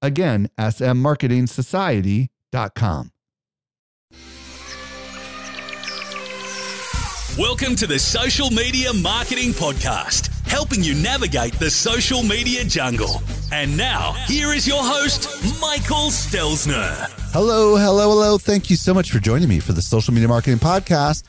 Again, smmarketingsociety.com. Welcome to the Social Media Marketing Podcast, helping you navigate the social media jungle. And now, here is your host, Michael Stelzner. Hello, hello, hello. Thank you so much for joining me for the Social Media Marketing Podcast,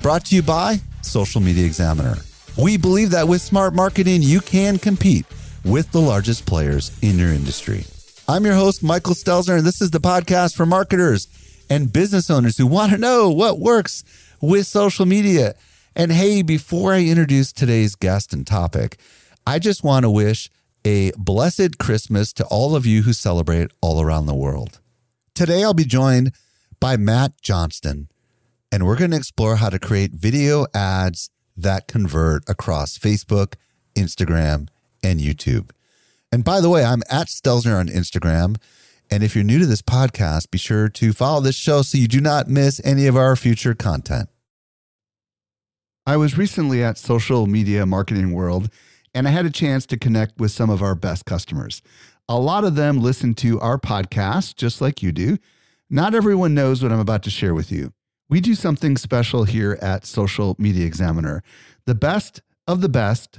brought to you by Social Media Examiner. We believe that with smart marketing, you can compete with the largest players in your industry. I'm your host, Michael Stelzner, and this is the podcast for marketers and business owners who want to know what works with social media. And hey, before I introduce today's guest and topic, I just want to wish a blessed Christmas to all of you who celebrate all around the world. Today, I'll be joined by Matt Johnston, and we're going to explore how to create video ads that convert across Facebook, Instagram, and YouTube. And by the way, I'm at Stelzner on Instagram. And if you're new to this podcast, be sure to follow this show so you do not miss any of our future content. I was recently at Social Media Marketing World and I had a chance to connect with some of our best customers. A lot of them listen to our podcast just like you do. Not everyone knows what I'm about to share with you. We do something special here at Social Media Examiner. The best of the best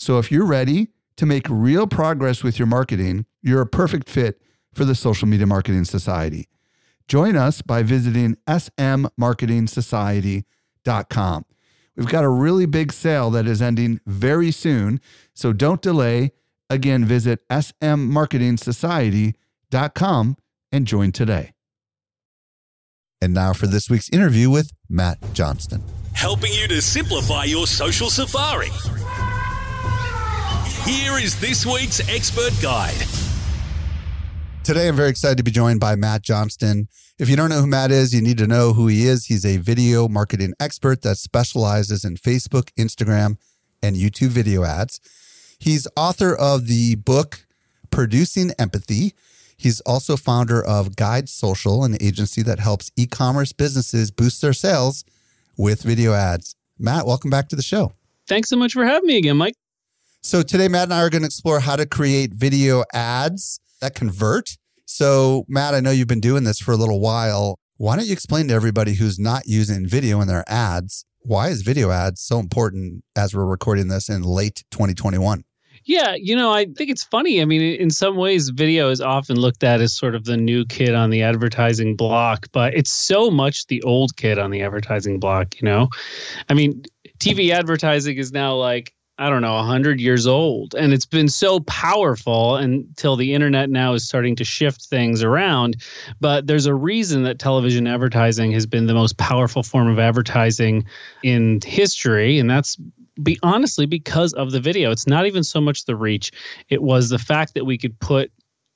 So if you're ready to make real progress with your marketing, you're a perfect fit for the Social Media Marketing Society. Join us by visiting smmarketingsociety.com. We've got a really big sale that is ending very soon, so don't delay. Again, visit smmarketingsociety.com and join today. And now for this week's interview with Matt Johnston. Helping you to simplify your social safari. Here is this week's expert guide. Today, I'm very excited to be joined by Matt Johnston. If you don't know who Matt is, you need to know who he is. He's a video marketing expert that specializes in Facebook, Instagram, and YouTube video ads. He's author of the book Producing Empathy. He's also founder of Guide Social, an agency that helps e commerce businesses boost their sales with video ads. Matt, welcome back to the show. Thanks so much for having me again, Mike. So, today, Matt and I are going to explore how to create video ads that convert. So, Matt, I know you've been doing this for a little while. Why don't you explain to everybody who's not using video in their ads why is video ads so important as we're recording this in late 2021? Yeah, you know, I think it's funny. I mean, in some ways, video is often looked at as sort of the new kid on the advertising block, but it's so much the old kid on the advertising block, you know? I mean, TV advertising is now like I don't know, 100 years old. And it's been so powerful until the internet now is starting to shift things around. But there's a reason that television advertising has been the most powerful form of advertising in history. And that's be honestly because of the video. It's not even so much the reach, it was the fact that we could put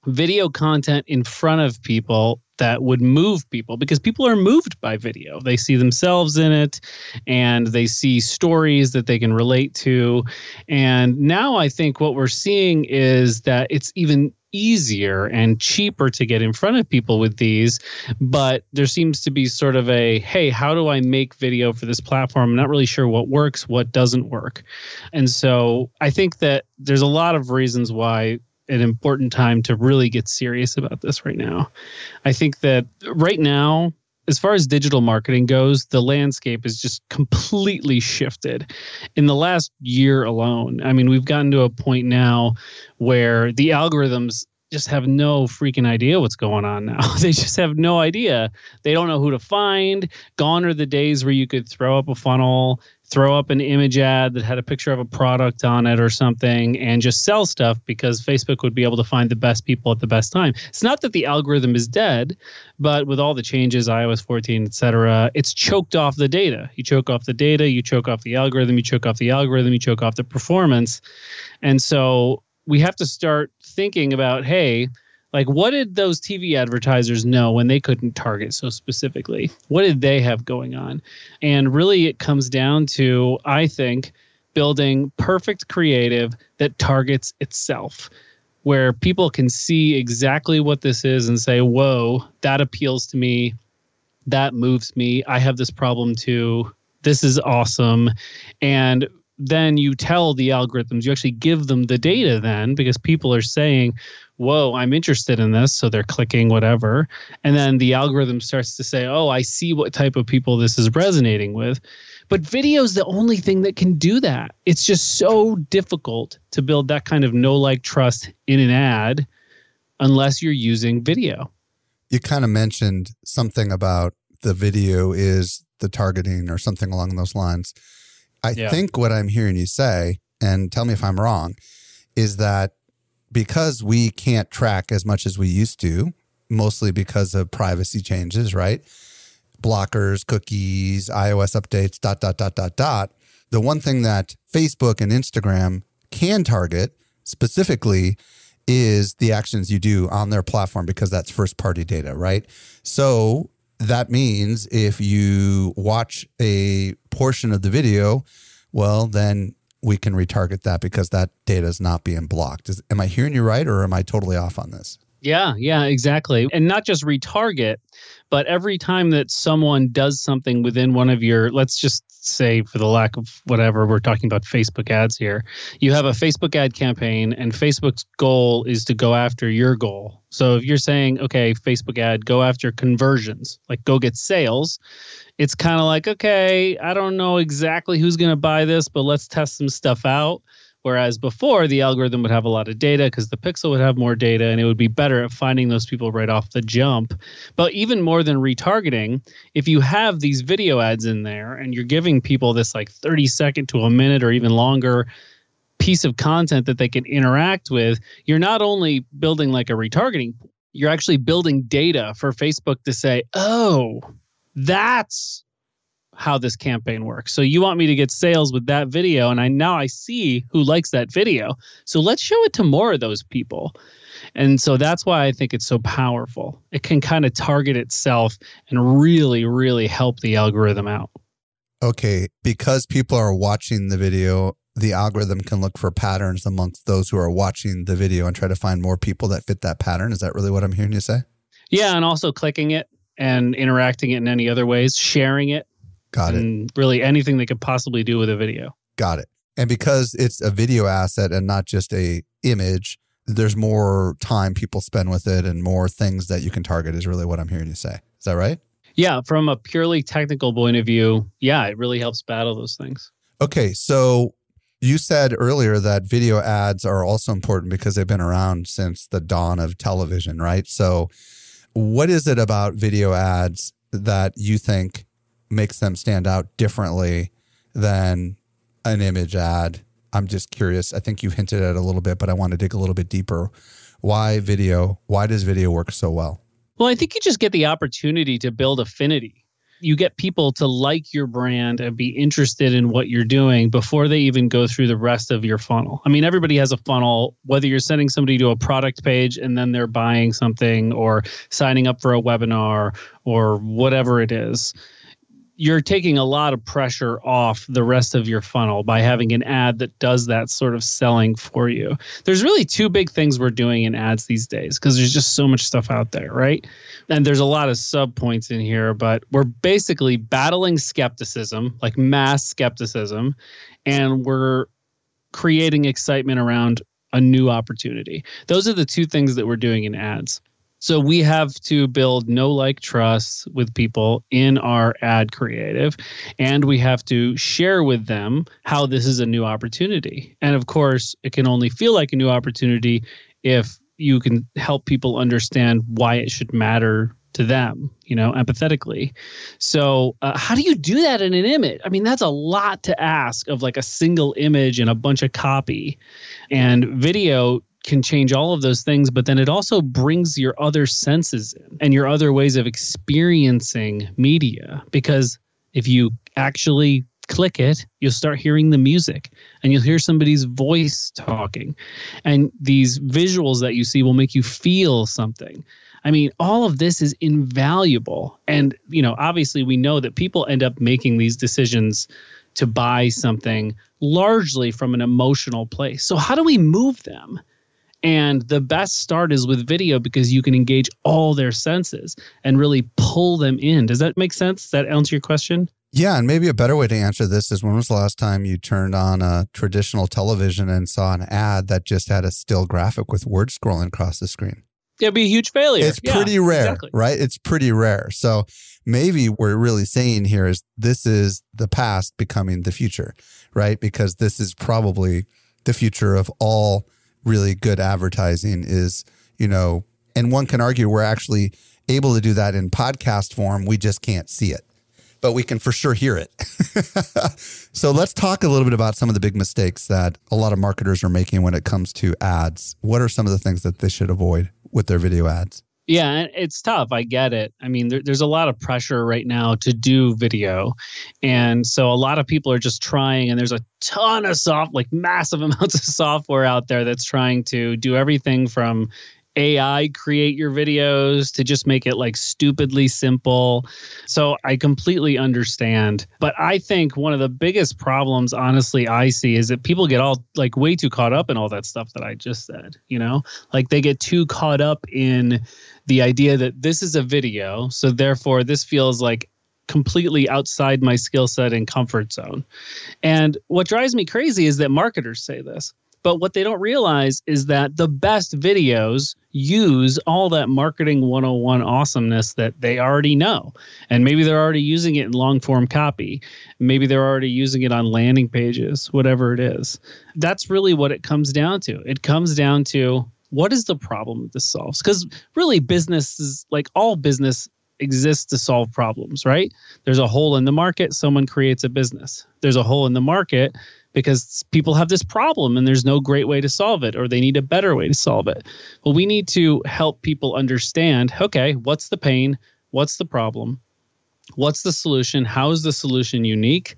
video content in front of people that would move people because people are moved by video. They see themselves in it and they see stories that they can relate to. And now I think what we're seeing is that it's even easier and cheaper to get in front of people with these but there seems to be sort of a hey how do i make video for this platform i'm not really sure what works what doesn't work and so i think that there's a lot of reasons why an important time to really get serious about this right now. I think that right now, as far as digital marketing goes, the landscape is just completely shifted in the last year alone. I mean, we've gotten to a point now where the algorithms just have no freaking idea what's going on now. they just have no idea. They don't know who to find. Gone are the days where you could throw up a funnel, throw up an image ad that had a picture of a product on it or something and just sell stuff because Facebook would be able to find the best people at the best time. It's not that the algorithm is dead, but with all the changes, iOS 14, et cetera, it's choked off the data. You choke off the data, you choke off the algorithm, you choke off the algorithm, you choke off the performance. And so we have to start thinking about hey, like what did those TV advertisers know when they couldn't target so specifically? What did they have going on? And really, it comes down to, I think, building perfect creative that targets itself where people can see exactly what this is and say, whoa, that appeals to me. That moves me. I have this problem too. This is awesome. And then you tell the algorithms, you actually give them the data then because people are saying, Whoa, I'm interested in this. So they're clicking whatever. And then the algorithm starts to say, Oh, I see what type of people this is resonating with. But video is the only thing that can do that. It's just so difficult to build that kind of know like trust in an ad unless you're using video. You kind of mentioned something about the video is the targeting or something along those lines. I yeah. think what I'm hearing you say, and tell me if I'm wrong, is that because we can't track as much as we used to, mostly because of privacy changes, right? Blockers, cookies, iOS updates, dot, dot, dot, dot, dot. The one thing that Facebook and Instagram can target specifically is the actions you do on their platform because that's first party data, right? So that means if you watch a portion of the video, well, then we can retarget that because that data is not being blocked. Is, am I hearing you right or am I totally off on this? Yeah, yeah, exactly. And not just retarget, but every time that someone does something within one of your, let's just say for the lack of whatever, we're talking about Facebook ads here. You have a Facebook ad campaign, and Facebook's goal is to go after your goal. So if you're saying, okay, Facebook ad, go after conversions, like go get sales, it's kind of like, okay, I don't know exactly who's going to buy this, but let's test some stuff out. Whereas before, the algorithm would have a lot of data because the pixel would have more data and it would be better at finding those people right off the jump. But even more than retargeting, if you have these video ads in there and you're giving people this like 30 second to a minute or even longer piece of content that they can interact with, you're not only building like a retargeting, you're actually building data for Facebook to say, oh, that's how this campaign works. So you want me to get sales with that video and I now I see who likes that video. So let's show it to more of those people. And so that's why I think it's so powerful. It can kind of target itself and really really help the algorithm out. Okay, because people are watching the video, the algorithm can look for patterns amongst those who are watching the video and try to find more people that fit that pattern. Is that really what I'm hearing you say? Yeah, and also clicking it and interacting it in any other ways, sharing it Got it. Really anything they could possibly do with a video. Got it. And because it's a video asset and not just a image, there's more time people spend with it and more things that you can target is really what I'm hearing you say. Is that right? Yeah, from a purely technical point of view, yeah, it really helps battle those things. Okay, so you said earlier that video ads are also important because they've been around since the dawn of television, right? So what is it about video ads that you think makes them stand out differently than an image ad? I'm just curious. I think you hinted at a little bit, but I want to dig a little bit deeper. Why video? Why does video work so well? Well, I think you just get the opportunity to build affinity. You get people to like your brand and be interested in what you're doing before they even go through the rest of your funnel. I mean, everybody has a funnel, whether you're sending somebody to a product page and then they're buying something or signing up for a webinar or whatever it is you're taking a lot of pressure off the rest of your funnel by having an ad that does that sort of selling for you. There's really two big things we're doing in ads these days because there's just so much stuff out there, right? And there's a lot of sub points in here, but we're basically battling skepticism, like mass skepticism, and we're creating excitement around a new opportunity. Those are the two things that we're doing in ads. So we have to build know like trust with people in our ad creative, and we have to share with them how this is a new opportunity. And of course, it can only feel like a new opportunity if you can help people understand why it should matter to them, you know, empathetically. So, uh, how do you do that in an image? I mean, that's a lot to ask of like a single image and a bunch of copy. And video can change all of those things, but then it also brings your other senses in and your other ways of experiencing media. Because if you actually click it, you'll start hearing the music and you'll hear somebody's voice talking. And these visuals that you see will make you feel something. I mean, all of this is invaluable. And, you know, obviously we know that people end up making these decisions to buy something largely from an emotional place. So, how do we move them? And the best start is with video because you can engage all their senses and really pull them in. Does that make sense? Does that answer your question? Yeah, and maybe a better way to answer this is when was the last time you turned on a traditional television and saw an ad that just had a still graphic with words scrolling across the screen? It'd be a huge failure. It's yeah, pretty rare, exactly. right? It's pretty rare. So maybe what we're really saying here is this is the past becoming the future, right? Because this is probably the future of all really good advertising is, you know, and one can argue we're actually able to do that in podcast form. We just can't see it but we can for sure hear it. so let's talk a little bit about some of the big mistakes that a lot of marketers are making when it comes to ads. What are some of the things that they should avoid with their video ads? Yeah, it's tough. I get it. I mean, there, there's a lot of pressure right now to do video. And so a lot of people are just trying, and there's a ton of soft, like massive amounts of software out there that's trying to do everything from AI create your videos to just make it like stupidly simple. So I completely understand. But I think one of the biggest problems, honestly, I see is that people get all like way too caught up in all that stuff that I just said, you know? Like they get too caught up in the idea that this is a video. So therefore, this feels like completely outside my skill set and comfort zone. And what drives me crazy is that marketers say this. But what they don't realize is that the best videos use all that marketing 101 awesomeness that they already know. And maybe they're already using it in long form copy. Maybe they're already using it on landing pages, whatever it is. That's really what it comes down to. It comes down to what is the problem that this solves? Because really, business is like all business exists to solve problems, right? There's a hole in the market, someone creates a business. There's a hole in the market, because people have this problem and there's no great way to solve it or they need a better way to solve it. Well, we need to help people understand okay, what's the pain? What's the problem? What's the solution? How is the solution unique?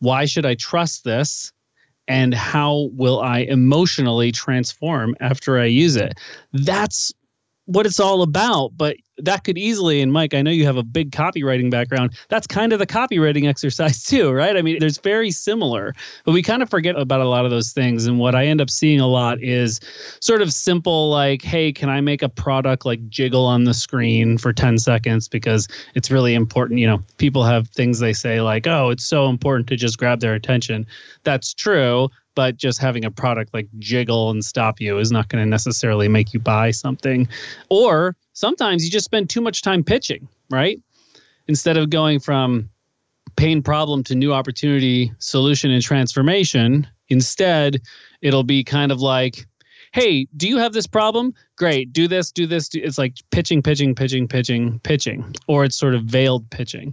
Why should I trust this? And how will I emotionally transform after I use it? That's what it's all about. But that could easily, and Mike, I know you have a big copywriting background. That's kind of the copywriting exercise too, right? I mean, there's very similar, but we kind of forget about a lot of those things. And what I end up seeing a lot is sort of simple, like, hey, can I make a product like jiggle on the screen for 10 seconds because it's really important? You know, people have things they say like, oh, it's so important to just grab their attention. That's true but just having a product like jiggle and stop you is not going to necessarily make you buy something or sometimes you just spend too much time pitching right? Instead of going from pain problem to new opportunity solution and transformation instead it'll be kind of like hey do you have this problem? Great do this do this do, it's like pitching pitching pitching pitching pitching or it's sort of veiled pitching.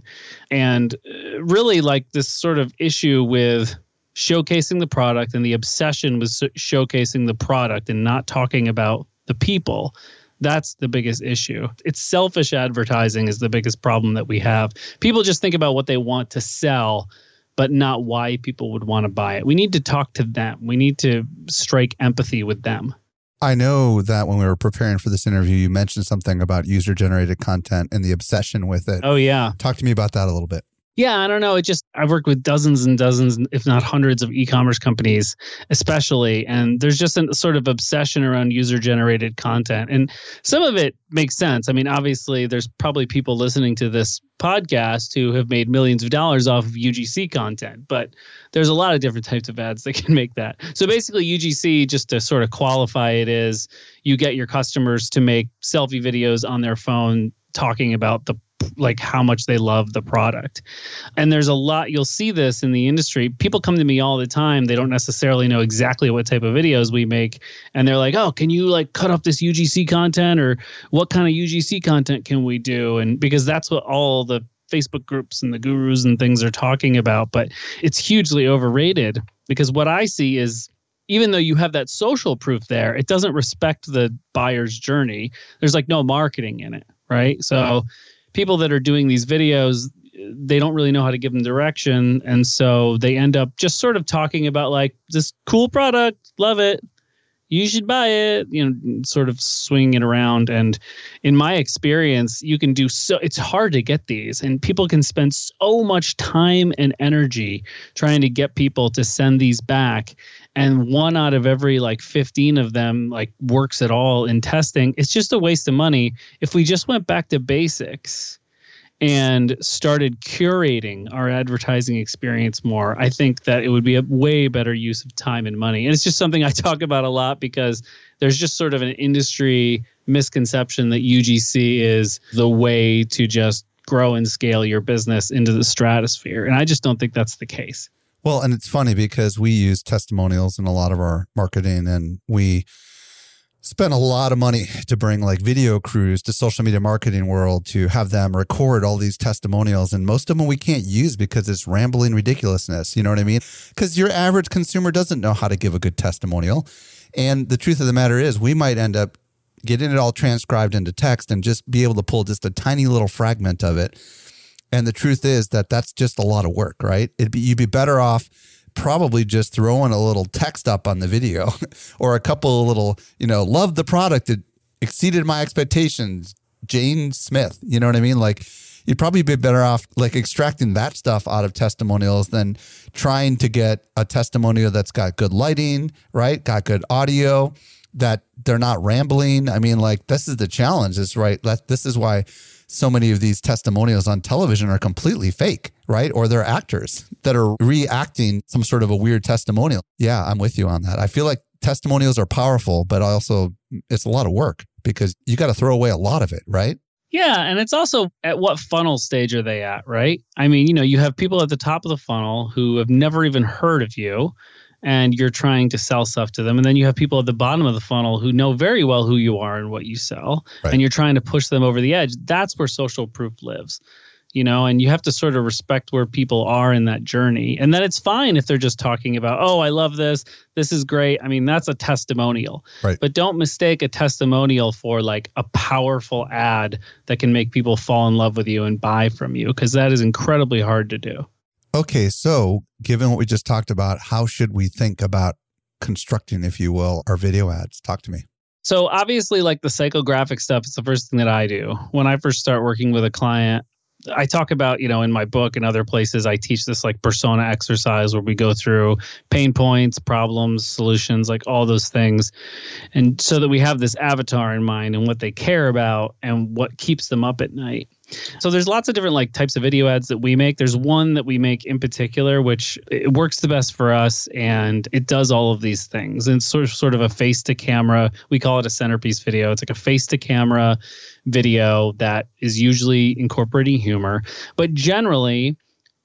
And uh, really like this sort of issue with showcasing the product and the obsession with showcasing the product and not talking about the people that's the biggest issue it's selfish advertising is the biggest problem that we have people just think about what they want to sell but not why people would want to buy it we need to talk to them we need to strike empathy with them I know that when we were preparing for this interview, you mentioned something about user generated content and the obsession with it. Oh, yeah. Talk to me about that a little bit. Yeah, I don't know. It just I've worked with dozens and dozens, if not hundreds, of e-commerce companies, especially, and there's just a sort of obsession around user-generated content, and some of it makes sense. I mean, obviously, there's probably people listening to this podcast who have made millions of dollars off of UGC content, but there's a lot of different types of ads that can make that. So basically, UGC, just to sort of qualify it, is you get your customers to make selfie videos on their phone talking about the like how much they love the product. And there's a lot you'll see this in the industry. People come to me all the time. They don't necessarily know exactly what type of videos we make and they're like, "Oh, can you like cut up this UGC content or what kind of UGC content can we do?" And because that's what all the Facebook groups and the gurus and things are talking about, but it's hugely overrated because what I see is even though you have that social proof there, it doesn't respect the buyer's journey. There's like no marketing in it, right? So people that are doing these videos, they don't really know how to give them direction. And so they end up just sort of talking about like this cool product, love it, you should buy it you know sort of swinging it around and in my experience you can do so it's hard to get these and people can spend so much time and energy trying to get people to send these back and one out of every like 15 of them like works at all in testing it's just a waste of money if we just went back to basics and started curating our advertising experience more, I think that it would be a way better use of time and money. And it's just something I talk about a lot because there's just sort of an industry misconception that UGC is the way to just grow and scale your business into the stratosphere. And I just don't think that's the case. Well, and it's funny because we use testimonials in a lot of our marketing and we spent a lot of money to bring like video crews to social media marketing world to have them record all these testimonials. And most of them we can't use because it's rambling ridiculousness. You know what i mean? Because your average consumer doesn't know how to give a good testimonial. And the truth of the matter is we might end up getting it all transcribed into text and just be able to pull just a tiny little fragment of it and the truth is that that's just a lot of work right It'd be, you'd be better off probably just throwing a little text up on the video or a couple little, you know, love the product. It exceeded my expectations. Jane Smith, you know what I mean? Like, you'd probably be better off like extracting that stuff out of testimonials than trying to get a testimonial that's got good lighting, right? Got good audio, that they're not rambling. I mean, like, this is the challenge, is right. This is why so many of these testimonials on television are completely fake, right? Or they're actors that are reacting some sort of a weird testimonial. Yeah, I'm with you on that. I feel like testimonials are powerful, but also it's a lot of work because you got to throw away a lot of it, right? Yeah, and it's also at what funnel stage are they at, right? I mean, you know, you have people at the top of the funnel who have never even heard of you and you're trying to sell stuff to them. And then you have people at the bottom of the funnel who know very well who you are and what you sell, right. and you're trying to push them over the edge. That's where social proof lives. You know, and you have to sort of respect where people are in that journey. And then it's fine if they're just talking about, oh, I love this. This is great. I mean, that's a testimonial. Right. But don't mistake a testimonial for like a powerful ad that can make people fall in love with you and buy from you, because that is incredibly hard to do. Okay, so given what we just talked about, how should we think about constructing, if you will, our video ads? Talk to me. So obviously, like the psychographic stuff, it's the first thing that I do. When I first start working with a client, I talk about, you know, in my book and other places, I teach this like persona exercise where we go through pain points, problems, solutions, like all those things. And so that we have this avatar in mind and what they care about and what keeps them up at night. So there's lots of different like types of video ads that we make. There's one that we make in particular, which it works the best for us, and it does all of these things. And it's sort of sort of a face to camera. We call it a centerpiece video. It's like a face to camera video that is usually incorporating humor, but generally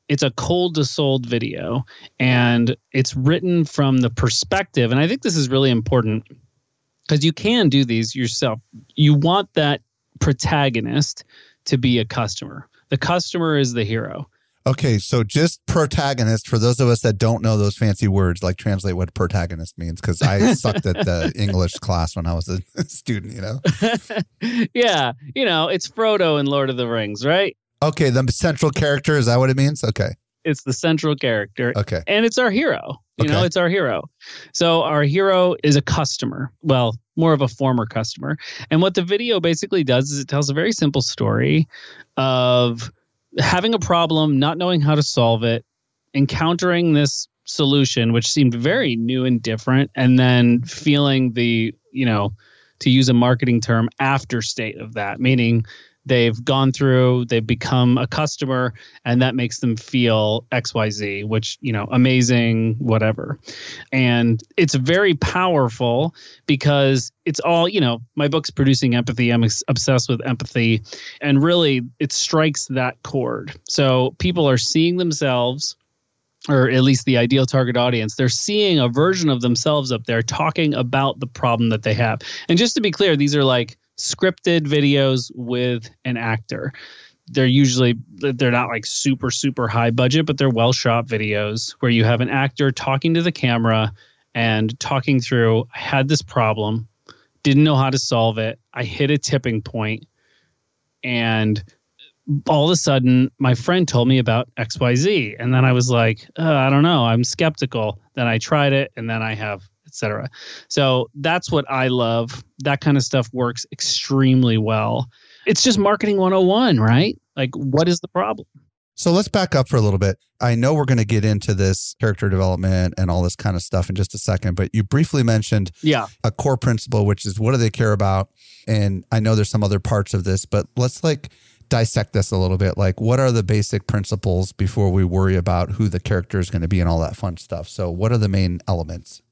it's a cold to sold video and it's written from the perspective and i think this is really important because you can do these yourself you want that protagonist to be a customer. The customer is the hero. Okay, so just protagonist for those of us that don't know those fancy words, like translate what protagonist means, because I sucked at the English class when I was a student, you know? yeah, you know, it's Frodo in Lord of the Rings, right? Okay, the central character, is that what it means? Okay. It's the central character. Okay. And it's our hero. You okay. know, it's our hero. So our hero is a customer. Well, more of a former customer. And what the video basically does is it tells a very simple story of having a problem, not knowing how to solve it, encountering this solution, which seemed very new and different, and then feeling the, you know, to use a marketing term, after state of that, meaning they've gone through, they've become a customer, and that makes them feel XYZ, which, you know, amazing, whatever. And it's very powerful because it's all, you know, my book's producing empathy. I'm obsessed with empathy. And really, it strikes that chord. So people are seeing themselves or at least the ideal target audience, they're seeing a version of themselves up there talking about the problem that they have. And just to be clear, these are like scripted videos with an actor. They're usually they're not like super super high budget, but they're well shot videos where you have an actor talking to the camera and talking through I had this problem, didn't know how to solve it. I hit a tipping point and all of a sudden my friend told me about xyz and then i was like uh, i don't know i'm skeptical then i tried it and then i have etc. So that's what I love. That kind of stuff works extremely well. It's just marketing 101, right? Like what is the problem? So let's back up for a little bit. I know we're going to get into this character development and all this kind of stuff in just a second, but you briefly mentioned yeah. a core principle, which is what do they care about? And I know there's some other parts of this, but let's like dissect this a little bit. Like, what are the basic principles before we worry about who the character is going to be and all that fun stuff? So, what are the main elements?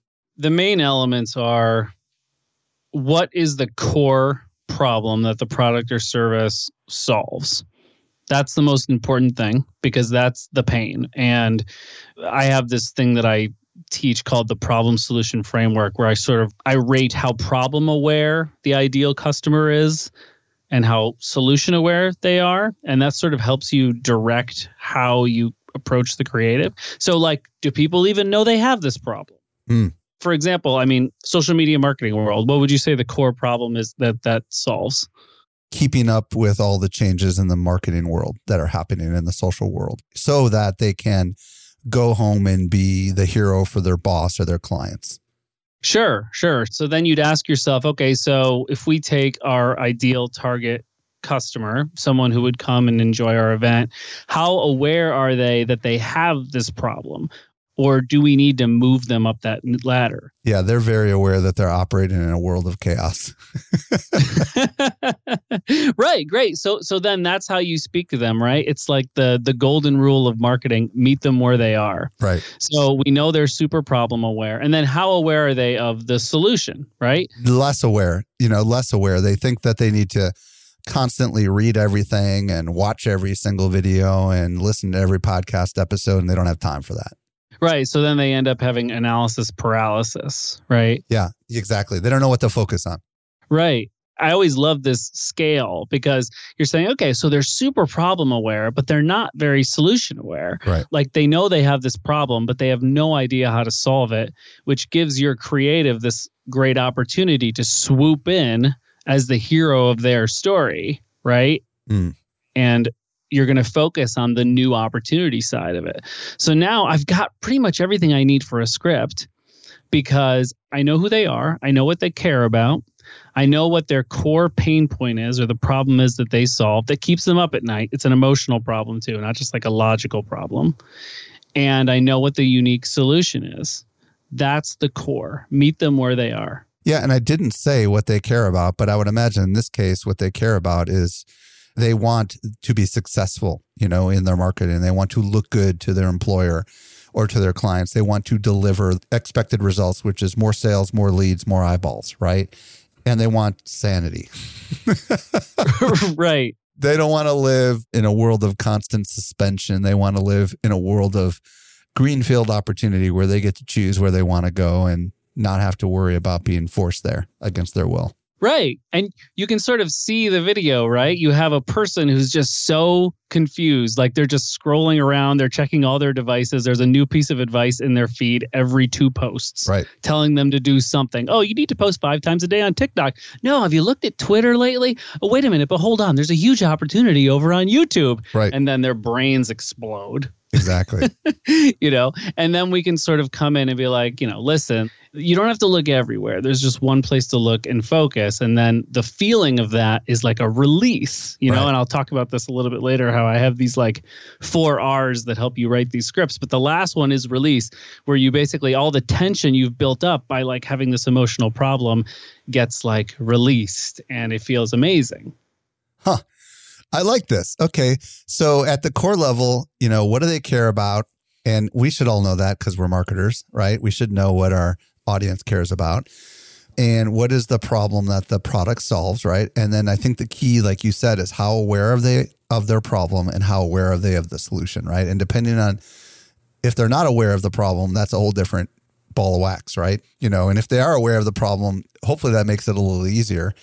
The main elements are what is the core problem that the product or service solves. That's the most important thing because that's the pain. And i have this thing that i teach called the problem solution framework where i sort of i rate how problem aware the ideal customer is and how solution aware they are. And that sort of helps you direct how you approach the creative. So like do people even know they have this problem? Mm for example, I mean, social media marketing world, what would you say the core problem is that that solves? Keeping up with all the changes in the marketing world that are happening in the social world so that they can go home and be the hero for their boss or their clients. Sure, sure. So then you'd ask yourself, okay, so if we take our ideal target customer, someone who would come and enjoy our event, how aware are they that they have this problem? Or do we need to move them up that ladder? Yeah, they're very aware that they're operating in a world of chaos. right, great. So so then that's how you speak to them, right? It's like the the golden rule of marketing, meet them where they are. Right. So we know they're super problem aware. And then how aware are they of the solution, right? Less aware, you know, less aware. They think that they need to constantly read everything and watch every single video and listen to every podcast episode and they don't have time for that. Right. So then they end up having analysis paralysis, right? Yeah, exactly. They don't know what to focus on. Right. I always love this scale because you're saying, okay, so they're super problem aware, but they're not very solution aware. Right. Like they know they have this problem, but they have no idea how to solve it, which gives your creative this great opportunity to swoop in as the hero of their story, right? Mm. And you're going to focus on the new opportunity side of it. So now I've got pretty much everything I need for a script because I know who they are, I know what they care about, I know what their core pain point is or the problem is that they solve that keeps them up at night. It's an emotional problem too, not just like a logical problem. And I know what the unique solution is. That's the core. Meet them where they are. Yeah, and I didn't say what they care about, but I would imagine in this case what they care about is they want to be successful, you know, in their marketing. They want to look good to their employer or to their clients. They want to deliver expected results, which is more sales, more leads, more eyeballs, right? And they want sanity. right. They don't want to live in a world of constant suspension. They want to live in a world of greenfield opportunity where they get to choose where they want to go and not have to worry about being forced there against their will. Right. And you can sort of see the video, right? You have a person who's just so confused. Like they're just scrolling around, they're checking all their devices. There's a new piece of advice in their feed every two posts, right? Telling them to do something. Oh, you need to post five times a day on TikTok. No, have you looked at Twitter lately? Oh, wait a minute, but hold on. There's a huge opportunity over on YouTube. Right. And then their brains explode. Exactly. you know, and then we can sort of come in and be like, you know, listen, you don't have to look everywhere. There's just one place to look and focus. And then the feeling of that is like a release, you know, and I'll talk about this a little bit later how I have these like four R's that help you write these scripts. But the last one is release, where you basically all the tension you've built up by like having this emotional problem gets like released and it feels amazing. Huh. I like this. Okay. So at the core level, you know, what do they care about? And we should all know that because we're marketers, right? We should know what our audience cares about and what is the problem that the product solves, right? And then I think the key, like you said, is how aware are they of their problem and how aware are they of the solution, right? And depending on if they're not aware of the problem, that's a whole different ball of wax, right? You know, and if they are aware of the problem, hopefully that makes it a little easier.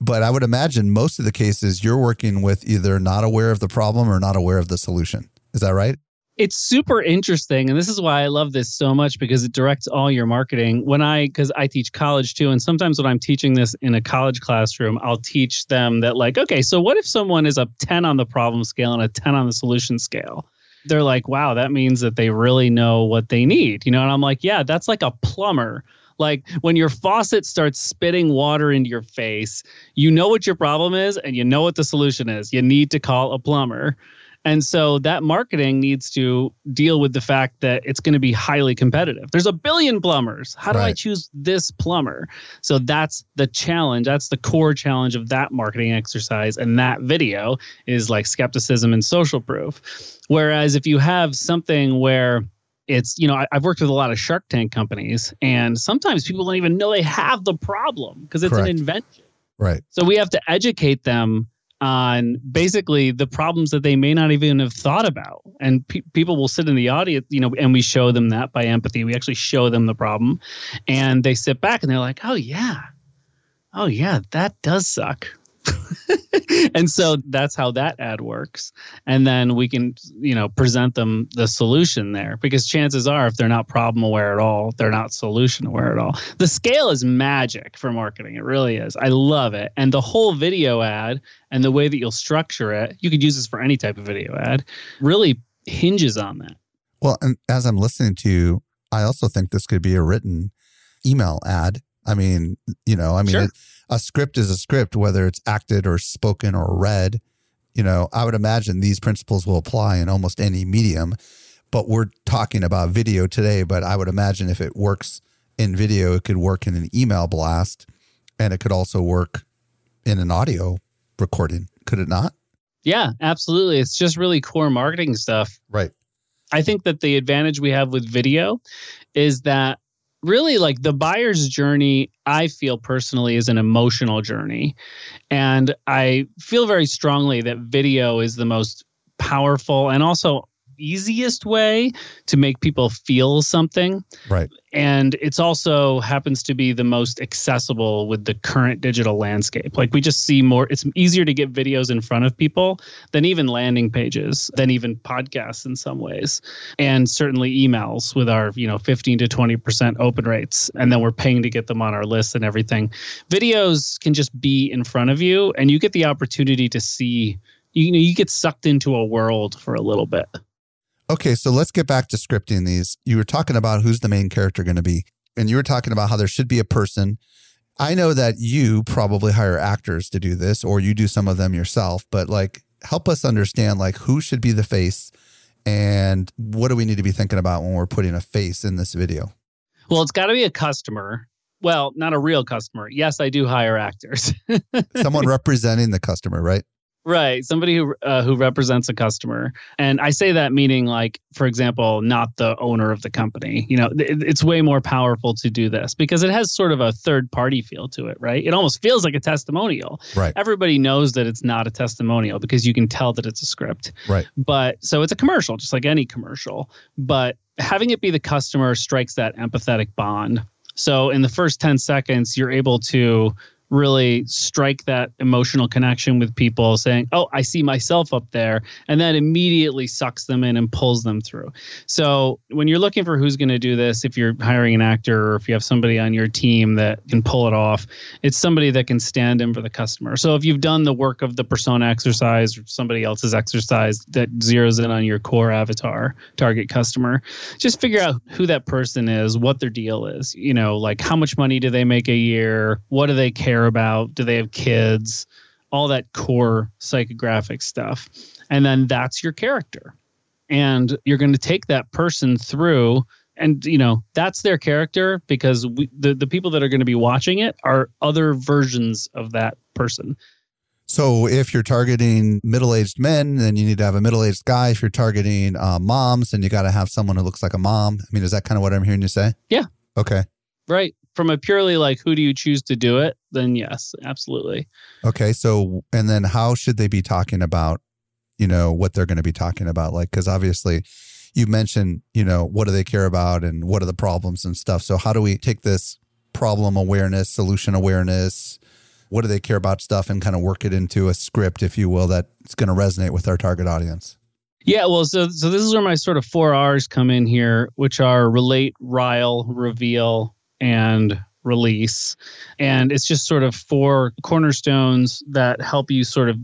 But I would imagine most of the cases you're working with either not aware of the problem or not aware of the solution. Is that right? it's super interesting and this is why i love this so much because it directs all your marketing when i because i teach college too and sometimes when i'm teaching this in a college classroom i'll teach them that like okay so what if someone is a 10 on the problem scale and a 10 on the solution scale they're like wow that means that they really know what they need you know and i'm like yeah that's like a plumber like when your faucet starts spitting water into your face, you know what your problem is and you know what the solution is. You need to call a plumber. And so that marketing needs to deal with the fact that it's going to be highly competitive. There's a billion plumbers. How do right. I choose this plumber? So that's the challenge. That's the core challenge of that marketing exercise. And that video is like skepticism and social proof. Whereas if you have something where it's, you know, I, have worked with a lot of Shark Tank companies, and sometimes people don't even know they have the problem because it's Correct. an invention. Right. So we have to educate them on basically the problems that they may not even have thought about. And pe- people will sit in the audience, you know, and we show them that by empathy. We actually show them the problem and they sit back and they're like, oh, yeah. Oh, yeah, that does suck. and so that's how that ad works. And then we can you know present them the solution there because chances are if they're not problem aware at all they're not solution aware at all. The scale is magic for marketing. It really is. I love it. And the whole video ad and the way that you'll structure it you could use this for any type of video ad really hinges on that. Well and as i'm listening to you i also think this could be a written email ad. I mean you know i mean sure. it, a script is a script, whether it's acted or spoken or read. You know, I would imagine these principles will apply in almost any medium. But we're talking about video today. But I would imagine if it works in video, it could work in an email blast and it could also work in an audio recording, could it not? Yeah, absolutely. It's just really core marketing stuff. Right. I think that the advantage we have with video is that really like the buyer's journey i feel personally is an emotional journey. And i feel very strongly that video is the most powerful and also easiest way to make people feel something. Right. And it's also happens to be the most accessible with the current digital landscape. Like we just see more, it's easier to get videos in front of people than even landing pages, than even podcasts in some ways. And certainly emails with our, you know, 15 to 20% open rates. And then we're paying to get them on our list and everything. Videos can just be in front of you and you get the opportunity to see you know you get sucked into a world for a little bit Okay, so let's get back to scripting these. You were talking about who's the main character going to be, and you were talking about how there should be a person. I know that you probably hire actors to do this, or you do some of them yourself, but like help us understand like who should be the face and what do we need to be thinking about when we're putting a face in this video? Well, it's got to be a customer. Well, not a real customer. Yes, I do hire actors. Someone representing the customer, right? Right, somebody who uh, who represents a customer, and I say that meaning like, for example, not the owner of the company. You know, it, it's way more powerful to do this because it has sort of a third party feel to it, right? It almost feels like a testimonial. Right. Everybody knows that it's not a testimonial because you can tell that it's a script. Right. But so it's a commercial, just like any commercial. But having it be the customer strikes that empathetic bond. So in the first ten seconds, you're able to really strike that emotional connection with people saying oh i see myself up there and that immediately sucks them in and pulls them through. So when you're looking for who's going to do this if you're hiring an actor or if you have somebody on your team that can pull it off it's somebody that can stand in for the customer. So if you've done the work of the persona exercise or somebody else's exercise that zeroes in on your core avatar target customer just figure out who that person is what their deal is. You know like how much money do they make a year? What do they care care about? Do they have kids? All that core psychographic stuff. And then that's your character. And you're going to take that person through and you know that's their character because we, the the people that are going to be watching it are other versions of that person So if you're targeting middle-aged men, then you need to have a middle-aged guy. If you're targeting uh, moms, then you got to have someone who looks like a mom. I mean, is that kind of what I'm hearing you say? Yeah. Okay. Right. From a purely like who do you choose to do it, then yes, absolutely. Okay. So and then how should they be talking about, you know, what they're going to be talking about? Like, because obviously, you mentioned, you know, what do they care about and what are the problems and stuff. So how do we take this problem awareness, solution awareness? What do they care about stuff and kind of work it into a script, if you will, that's going to resonate with our target audience? Yeah, well, so so this is where my sort of four R's come in here, which are relate, rile, reveal, and release. And it's just sort of four cornerstones that help you sort of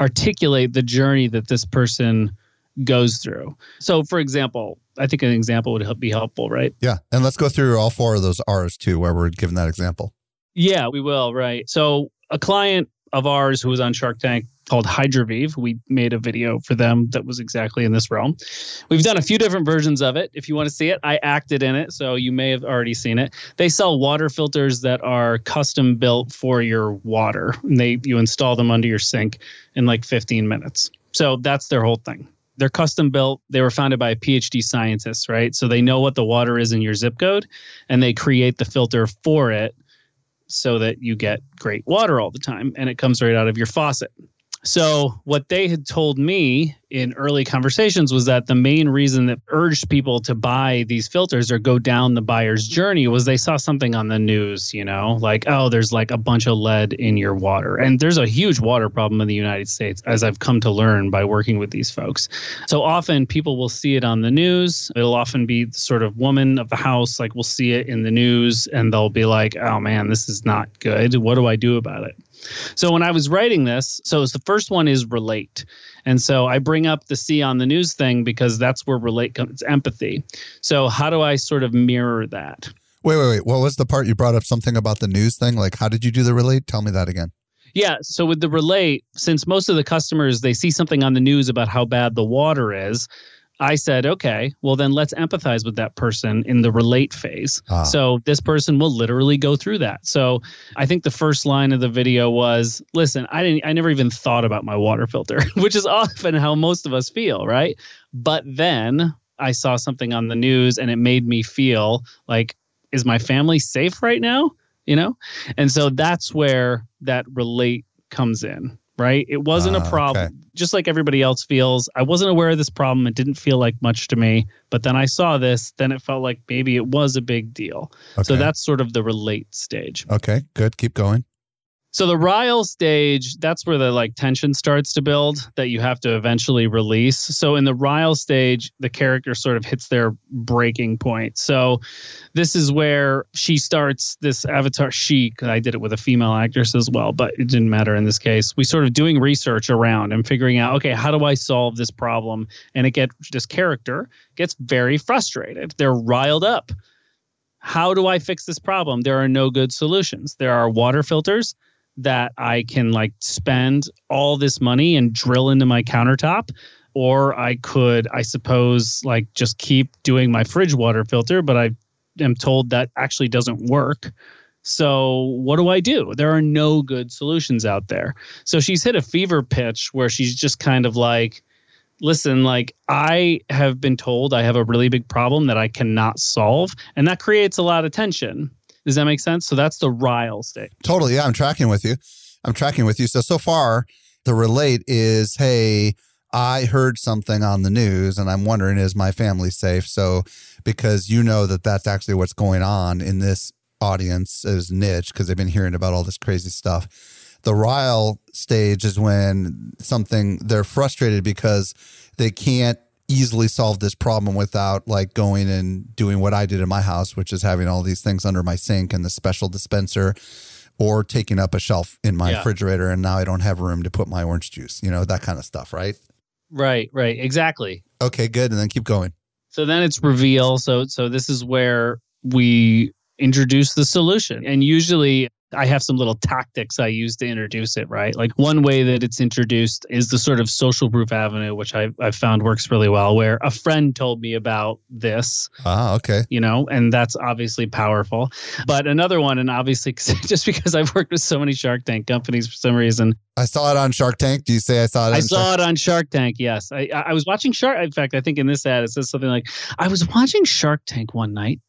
articulate the journey that this person goes through. So, for example, I think an example would help be helpful, right? Yeah. And let's go through all four of those R's too, where we're given that example. Yeah, we will. Right. So a client of ours who was on Shark Tank called Hydroviv. We made a video for them that was exactly in this realm. We've done a few different versions of it. If you want to see it, I acted in it, so you may have already seen it. They sell water filters that are custom built for your water. And they you install them under your sink in like 15 minutes. So that's their whole thing. They're custom built. They were founded by PhD scientists, right? So they know what the water is in your zip code and they create the filter for it so that you get great water all the time and it comes right out of your faucet. So, what they had told me in early conversations was that the main reason that urged people to buy these filters or go down the buyer's journey was they saw something on the news, you know, like, oh, there's like a bunch of lead in your water. And there's a huge water problem in the United States, as I've come to learn by working with these folks. So often people will see it on the news. It'll often be the sort of woman of the house, like, we'll see it in the news and they'll be like, oh man, this is not good. What do I do about it? So when I was writing this, so the first one is relate. And so I bring up the C on the news thing because that's where relate comes empathy. So how do I sort of mirror that? Wait, wait, wait. What was the part you brought up something about the news thing? Like how did you do the relate? Tell me that again. Yeah, so with the relate, since most of the customers they see something on the news about how bad the water is, I said, okay, well, then let's empathize with that person in the relate phase. Ah. So this person will literally go through that. So I think the first line of the video was, listen, I didn't, I never even thought about my water filter, which is often how most of us feel, right? But then I saw something on the news and it made me feel like, is my family safe right now? You know? And so that's where that relate comes in right? It wasn't uh, a ah, problem, okay. just like everybody else feels. I wasn't aware of this problem. It didn't feel like much to me. But then I saw this, then it felt like maybe it was a big deal. Okay. So that's sort of the relate stage. Okay, good. Keep going. So the rile stage, that's where the like tension starts to build that you have to eventually release. So in the rile stage, the character sort of hits their breaking point. So this is where she starts this avatar she I did it with a female actress as well, but it didn't matter in this case. We sort of doing research around and figuring out, okay, how do I solve this problem? And it get this character gets very frustrated. They're riled up. How do I fix this problem? There are no good solutions. There are water filters that I can like spend all this money and drill into my countertop. Or I could, I suppose, like just keep doing my fridge water filter, but I am told that actually doesn't work. So, what do I do? There are no good solutions out there. So, she's hit a fever pitch where she's just kind of like, listen, like, I have been told I have a really big problem that I cannot solve. And that creates a lot of tension. Does that make sense? So that's the rile state. Totally. Yeah, I'm tracking with you. I'm tracking with you. So so far, the relate is, hey, I heard something on the news and I'm wondering, is my family safe? So because you know that that's actually what's going on in this audience is niche because they've been hearing about all this crazy stuff. The rile stage is when something they're frustrated because they can't easily solve this problem without like going and doing what I did in my house, which is having all these things under my sink and the special dispenser or taking up a shelf in my yeah. refrigerator and now I don't have room to put my orange juice, you know, that kind of stuff, right? Right, right. Exactly. Okay, good. And then keep going. So then it's reveal. So so this is where we introduce the solution. And usually I have some little tactics I use to introduce it, right? Like one way that it's introduced is the sort of social proof avenue, which I, I've found works really well, where a friend told me about this. Ah, okay. You know, and that's obviously powerful. But another one, and obviously just because I've worked with so many Shark Tank companies for some reason. I saw it on Shark Tank. Do you say I saw it? I saw Shark- it on Shark Tank. Yes, I, I was watching Shark. In fact, I think in this ad it says something like, "I was watching Shark Tank one night."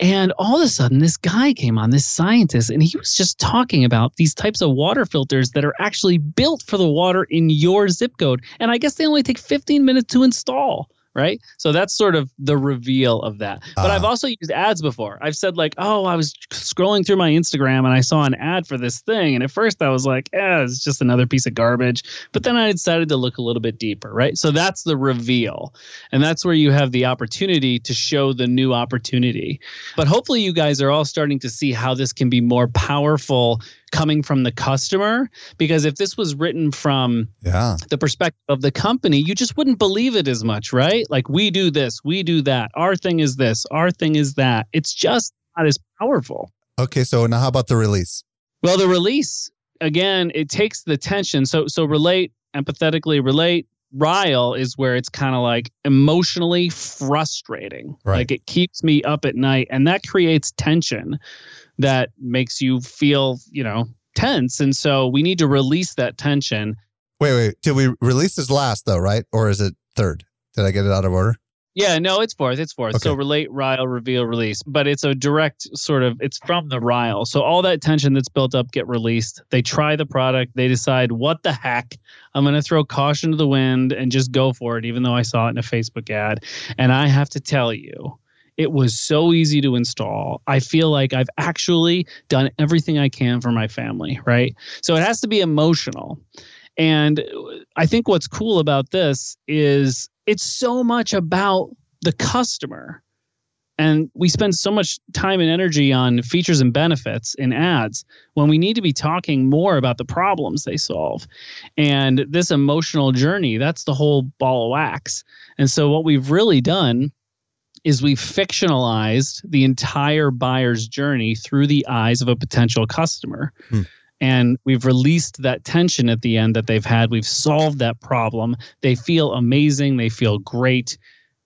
And all of a sudden, this guy came on, this scientist, and he was just talking about these types of water filters that are actually built for the water in your zip code. And I guess they only take 15 minutes to install right? So that's sort of the reveal of that. But uh, I've ah. also used ads before. I've said like, "Oh, I was scrolling through my Instagram and I saw an ad for this thing." And at first I was like, "Eh, it's just another piece of garbage." But then I decided to look a little bit deeper, right? So that's the reveal. And that's where you have the opportunity to show the new opportunity. But hopefully you guys are all starting to see how this can be more powerful coming from the customer because if this was written from yeah. the perspective of the company you just wouldn't believe it as much right? Like we do this we do that our thing is this our thing is that. It's just not as powerful. Okay so now how about the release? Well the release again it takes the tension. So so relate empathetically relate. Rile is where it's kind of like emotionally frustrating. Right. like it keeps me up at night and that creates tension that makes you feel, you know, tense. And so we need to release that tension. Wait, wait. Did we release this last though, right? Or is it third? Did I get it out of order? Yeah, no, it's fourth. It's fourth. Okay. So relate, rile, reveal, release. But it's a direct sort of it's from the rile. So all that tension that's built up get released. They try the product. They decide what the heck. I'm going to throw caution to the wind and just go for it, even though I saw it in a Facebook ad. And I have to tell you, it was so easy to install. I feel like I've actually done everything I can for my family, right? So it has to be emotional. And I think what's cool about this is it's so much about the customer. And we spend so much time and energy on features and benefits in ads when we need to be talking more about the problems they solve. And this emotional journey, that's the whole ball of wax. And so, what we've really done is we've fictionalized the entire buyer's journey through the eyes of a potential customer. Hmm. And we've released that tension at the end that they've had. We've solved that problem. They feel amazing. They feel great.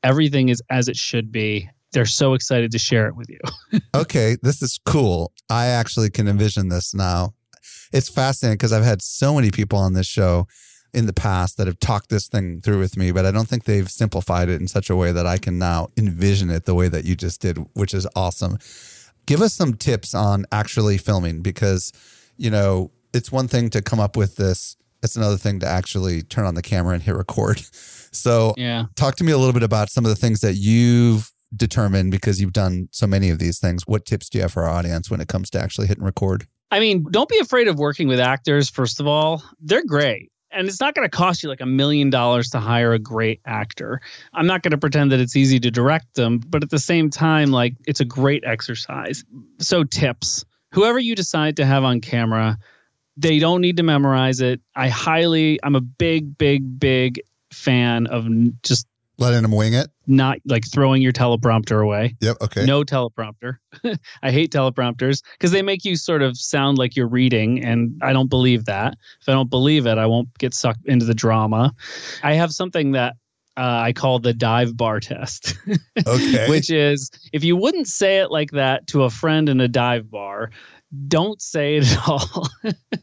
Everything is as it should be. They're so excited to share it with you. okay, this is cool. I actually can envision this now. It's fascinating because I've had so many people on this show in the past that have talked this thing through with me, but I don't think they've simplified it in such a way that I can now envision it the way that you just did, which is awesome. Give us some tips on actually filming because, you know, it's one thing to come up with this, it's another thing to actually turn on the camera and hit record. So, yeah. talk to me a little bit about some of the things that you've determined because you've done so many of these things. What tips do you have for our audience when it comes to actually hitting record? I mean, don't be afraid of working with actors, first of all. They're great and it's not going to cost you like a million dollars to hire a great actor. I'm not going to pretend that it's easy to direct them, but at the same time, like it's a great exercise. So, tips whoever you decide to have on camera, they don't need to memorize it. I highly, I'm a big, big, big fan of just letting them wing it? Not like throwing your teleprompter away. Yep okay. No teleprompter. I hate teleprompters because they make you sort of sound like you're reading and i don't believe that. If i don't believe it i won't get sucked into the drama. I have something that uh, I call the dive bar test. okay. Which is if you wouldn't say it like that to a friend in a dive bar, don't say it at all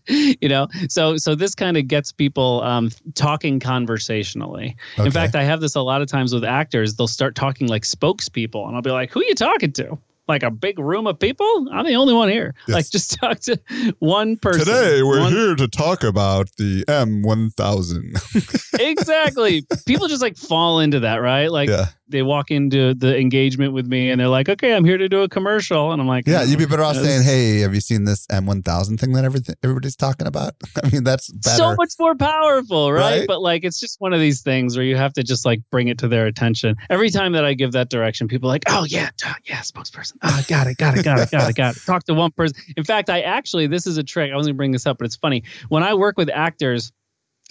you know? So so this kind of gets people um, talking conversationally. Okay. in fact i have this a lot of times with actors. They'll start talking like spokespeople and i'll be like who are you talking to like a big room of people. I'm the only one here. Yes. Like just talk to one person. Today we're one... here to talk about the M1000. exactly. People just like fall into that, right? Like yeah. they walk into the engagement with me and they're like, "Okay, I'm here to do a commercial." And I'm like, "Yeah, you'd be mm, better off saying, "Hey, have you seen this M1000 thing that everything everybody's talking about?" I mean, that's better. so much more powerful, right? right? But like it's just one of these things where you have to just like bring it to their attention. Every time that I give that direction, people are like, "Oh, yeah, yeah, spokesperson." Oh, got it, got it, got it, got it, got it. Talk to one person. In fact, I actually, this is a trick. I wasn't going to bring this up, but it's funny. When I work with actors,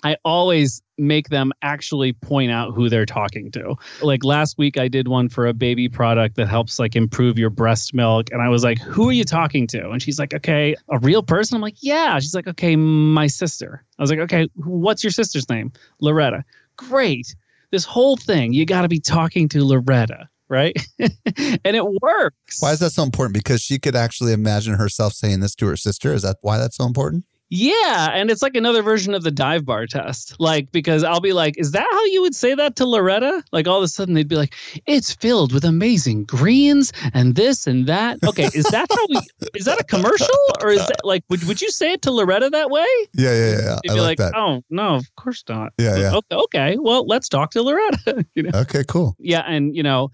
I always make them actually point out who they're talking to. Like last week I did one for a baby product that helps like improve your breast milk and I was like, "Who are you talking to?" And she's like, "Okay, a real person?" I'm like, "Yeah." She's like, "Okay, my sister." I was like, "Okay, what's your sister's name?" Loretta. Great. This whole thing, you got to be talking to Loretta right? and it works. Why is that so important? Because she could actually imagine herself saying this to her sister. Is that why that's so important? Yeah, and it's like another version of the dive bar test. Like because I'll be like, "Is that how you would say that to Loretta?" Like all of a sudden they'd be like, "It's filled with amazing greens and this and that." Okay, is that how we? Is that a commercial or is that like would would you say it to Loretta that way? Yeah, yeah, yeah. They'd I be like, like, that. "Oh no, of course not." Yeah, yeah. Okay, okay. Well, let's talk to Loretta. you know? Okay, cool. Yeah, and you know,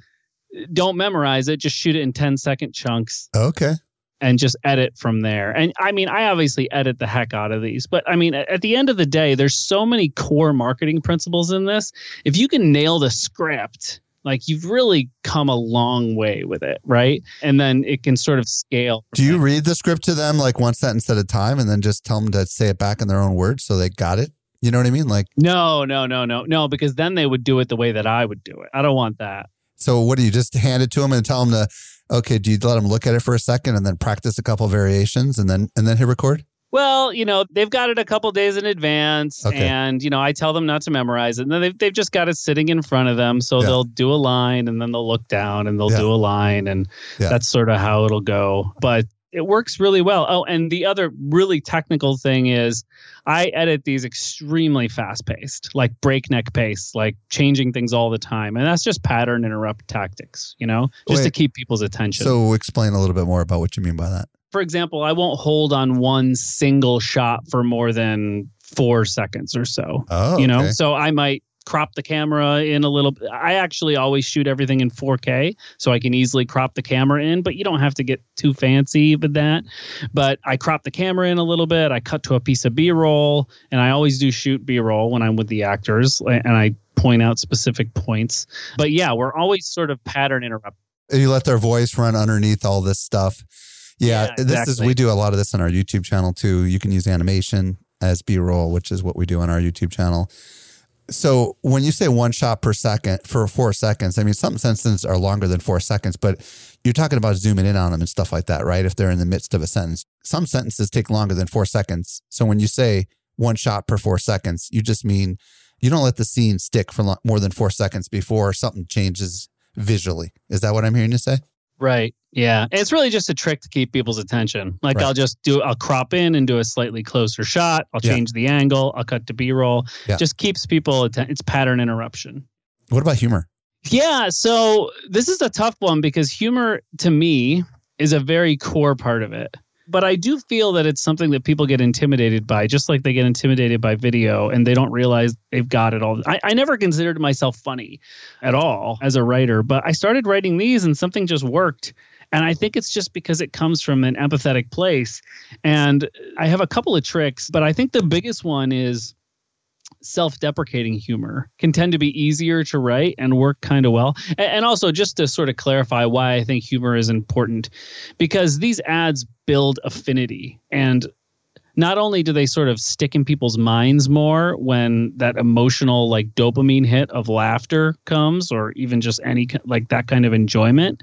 don't memorize it. Just shoot it in 10 second chunks Okay. and just edit from there. And I mean, I obviously edit the heck out of these, but I mean, at the end of the day, there's so many core marketing principles in this. If you can nail the script, like you've really come a long way with it, right? And then it can sort of scale. Do you read the script to them like one sentence at a time and then just tell them to say it back in their own words so they got it? You know what I mean? Like, No, no, no, no, no, because then they would do it the way that I would do it. I don't want that. So what do you just hand it to them and tell them to, okay, do you let them look at it for a second and then practice a couple variations and then, and then hit record? Well, you know, they've got it a couple days in advance, Okay. and you know, I tell them not to memorize it. And then they've they've just got it sitting in front of them, so Yeah. they'll do a line, and then they'll look down, and they'll Yeah. do a line, and Yeah. that's sort of how it'll go. But it works really well. Oh, and the other really technical thing is, I edit these extremely fast paced, like breakneck pace, like changing things all the time, and that's just pattern interrupt tactics, you know, just to keep people's attention So explain a little bit more about what you mean by that. for example, I won't hold on one single shot for more than four seconds or so. Oh, you know, okay. so I might crop the camera in a little. I actually always shoot everything in 4K, so I can easily crop the camera in. But you don't have to get too fancy with that. But I crop the camera in a little bit. I cut to a piece of B-roll, and I always do shoot B-roll when I'm with the actors, and I point out specific points. But yeah, we're always sort of pattern interrupt. you let their voice run underneath all this stuff. Yeah, Yeah, this is we do a lot of this on our YouTube channel too. You can use animation as B-roll, which is what we do on our YouTube channel. So when you say one shot per second for four seconds, I mean some sentences are longer than four seconds, but you're talking about zooming in on them and stuff like that, right? If they're in the midst of a sentence, some sentences take longer than four seconds. So when you say one shot per four seconds, you just mean you don't let the scene stick for more than four seconds before something changes visually. Is that what I'm hearing you say? Right. Yeah. And it's really just a trick to keep people's attention. Like Right. I'll just do, I'll crop in and do a slightly closer shot. I'll Yeah. change the angle. I'll cut to B roll. Yeah. Just keeps people, atten- it's pattern interruption. What about humor? Yeah. So this is a tough one because humor to me is a very core part of it. But I do feel that it's something that people get intimidated by, just like they get intimidated by video and they don't realize they've got it all. I, I never considered myself funny at all as a writer, but I started writing these and something just worked. And I think it's just because it comes from an empathetic place. And I have a couple of tricks, but I think the biggest one is self-deprecating humor can tend to be easier to write and work kind of well. And also just to sort of clarify why i think humor is important because these ads build affinity and not only do they sort of stick in people's minds more when that emotional like dopamine hit of laughter comes or even just any like that kind of enjoyment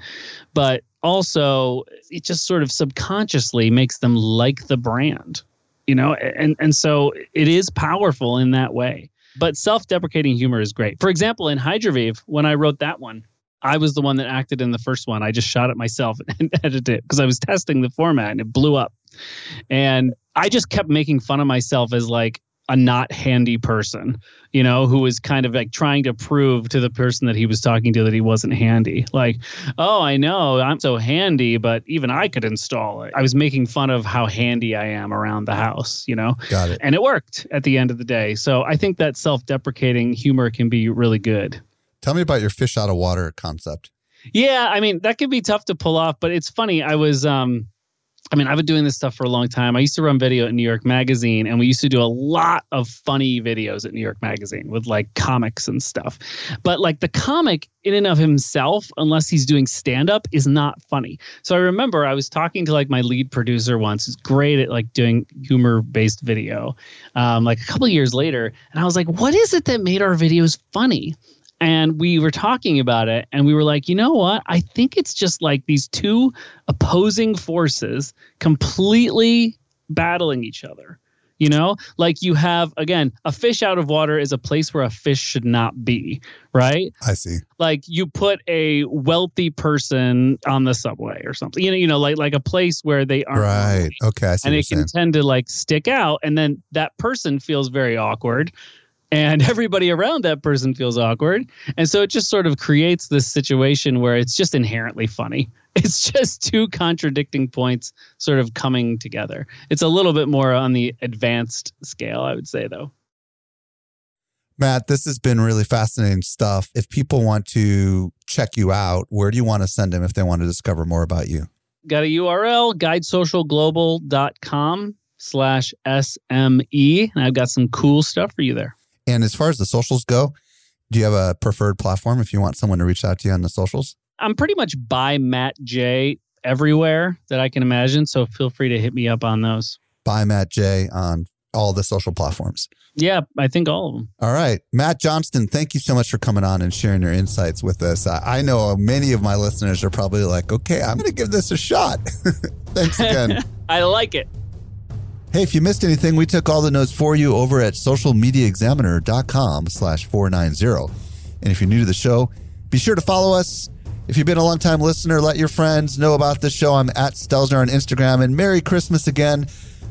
but also it just sort of subconsciously makes them like the brand you know and and so it is powerful in that way. But self-deprecating humor is great. For example in hydroviv when i wrote that one i was the one that acted in the first one. I just shot it myself and edited it because i was testing the format and it blew up. And i just kept making fun of myself as like a not handy person you know who was kind of like trying to prove to the person that he was talking to that he wasn't handy like oh i know i'm so handy but even i could install it i was making fun of how handy i am around the house you know Got it. and it worked at the end of the day so i think that self-deprecating humor can be really good Tell me about your fish out of water concept. yeah, I mean that can be tough to pull off, but it's funny. I was um I mean, I've been doing this stuff for a long time. I used to run video at New York Magazine, and we used to do a lot of funny videos at New York Magazine with like comics and stuff. But like the comic in and of himself, unless he's doing stand up, is not funny. So I remember I was talking to like my lead producer once, who's great at like doing humor based video, um, like a couple years later. And I was like, what is it that made our videos funny? And we were talking about it and we were like you know what i think it's just like these two opposing forces completely battling each other you know like you have again a fish out of water is a place where a fish should not be right I see. like you put a wealthy person on the subway or something you know you know like like a place where they aren't Right. Okay. I see and it can tend to like stick out and then that person feels very awkward and everybody around that person feels awkward. And so it just sort of creates this situation where it's just inherently funny. It's just two contradicting points sort of coming together. It's a little bit more on the advanced scale i would say though. Matt, this has been really fascinating stuff. If people want to check you out, where do you want to send them if they want to discover more about you? got a url guidesocialglobal.com slash sme and i've got some cool stuff for you there And as far as the socials go, do you have a preferred platform if you want someone to reach out to you on the socials? I'm pretty much by Matt J everywhere that I can imagine. So feel free to hit me up on those. By Matt J on all the social platforms. Yeah, I think all of them. All right. Matt Johnston, thank you so much for coming on and sharing your insights with us. I I know many of my listeners are probably like, okay, I'm going to give this a shot. Thanks again. I like it. Hey, if you missed anything, we took all the notes for you over at socialmediaexaminer.com slash 490. And if you're new to the show, be sure to follow us. If you've been a long time listener, let your friends know about this show. I'm at Stelzner on Instagram. And Merry Christmas again.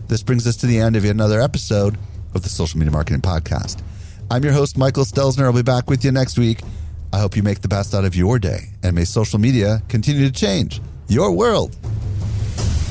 This brings us to the end of yet another episode of the Social Media Marketing Podcast. I'm your host, Michael Stelzner. I'll be back with you next week. I hope you make the best out of your day. And may social media continue to change your world.